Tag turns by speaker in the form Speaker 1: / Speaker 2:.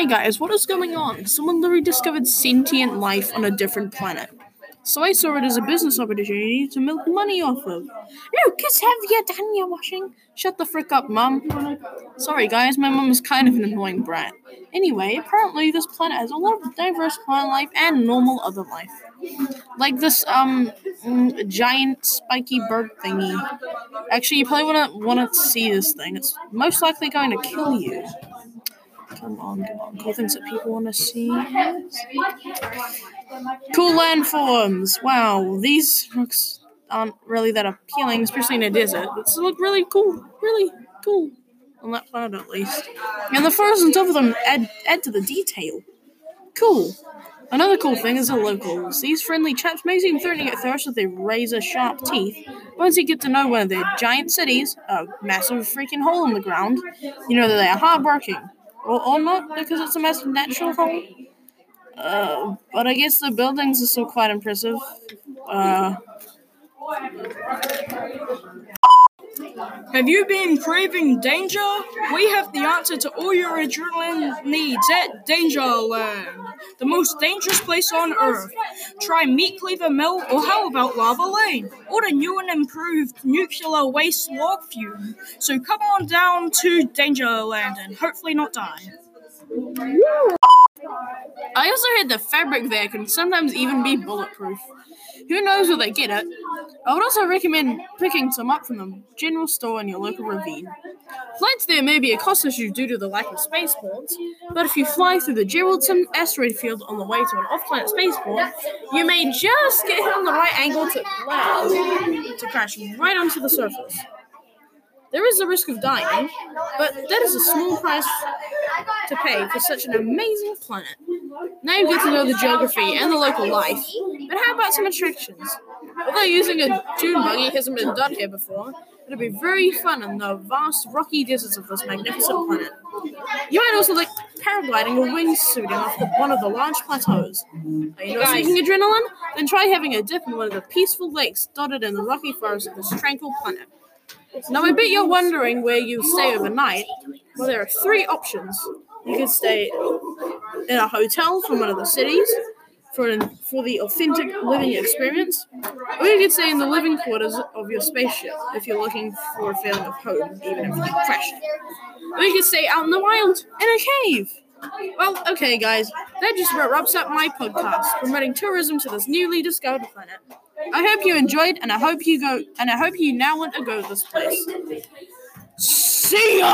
Speaker 1: Hi guys, what is going on? Someone literally discovered sentient life on a different planet. So I saw it as a business opportunity to milk money off of. Lucas, have you done your washing? Shut the frick up, mum. Sorry guys, my mum is kind of an annoying brat. Anyway, apparently this planet has a lot of diverse plant life and normal other life. Like this um mm, giant spiky bird thingy. Actually, you probably wanna wanna see this thing. It's most likely going to kill you. On, come on. Cool things that people want to see. Cool landforms. Wow, these looks aren't really that appealing, especially in a desert. They look really cool. Really cool. On that planet, at least. And the forests on top of them add add to the detail. Cool. Another cool thing is the locals. These friendly chaps may seem threatening at first with their razor sharp teeth. Once you get to know one of their giant cities, a massive freaking hole in the ground, you know that they are hardworking. Or, or not, because it's a most natural hole. Uh, but I guess the buildings are still quite impressive. Uh,
Speaker 2: Have you been craving danger? We have the answer to all your adrenaline needs at Dangerland, the most dangerous place on Earth. Try Meat Cleaver Mill, or how about Lava Lane, or new and improved nuclear waste log flume. So come on down to Dangerland and hopefully not die.
Speaker 1: I also heard the fabric there can sometimes even be bulletproof. Who knows where they get it? I would also recommend picking some up from the general store in your local ravine. Flights there may be a cost issue due to the lack of spaceports, but if you fly through the Geraldton asteroid field on the way to an off-planet spaceport, you may just get hit on the right angle to to crash right onto the surface. There is a risk of dying, but that is a small price to pay for such an amazing planet. Now you get to know the geography and the local life, but how about some attractions? Although using a dune buggy hasn't been done here before, it'll be very fun in the vast rocky deserts of this magnificent planet. You might also like paragliding or wingsuiting off the, one of the large plateaus. Are you not seeking adrenaline? Then try having a dip in one of the peaceful lakes dotted in the rocky forests of this tranquil planet. Now, I bet you're wondering where you stay overnight. Well, there are three options. You could stay in a hotel from one of the cities for an, for the authentic living experience, or you could stay in the living quarters of your spaceship if you're looking for a feeling of home, even if you crash. Or you could stay out in the wild in a cave. Well, okay, guys, that just about wraps up my podcast promoting tourism to this newly discovered planet. I hope you enjoyed, and I hope you go, and I hope you now want to go to this place. See ya.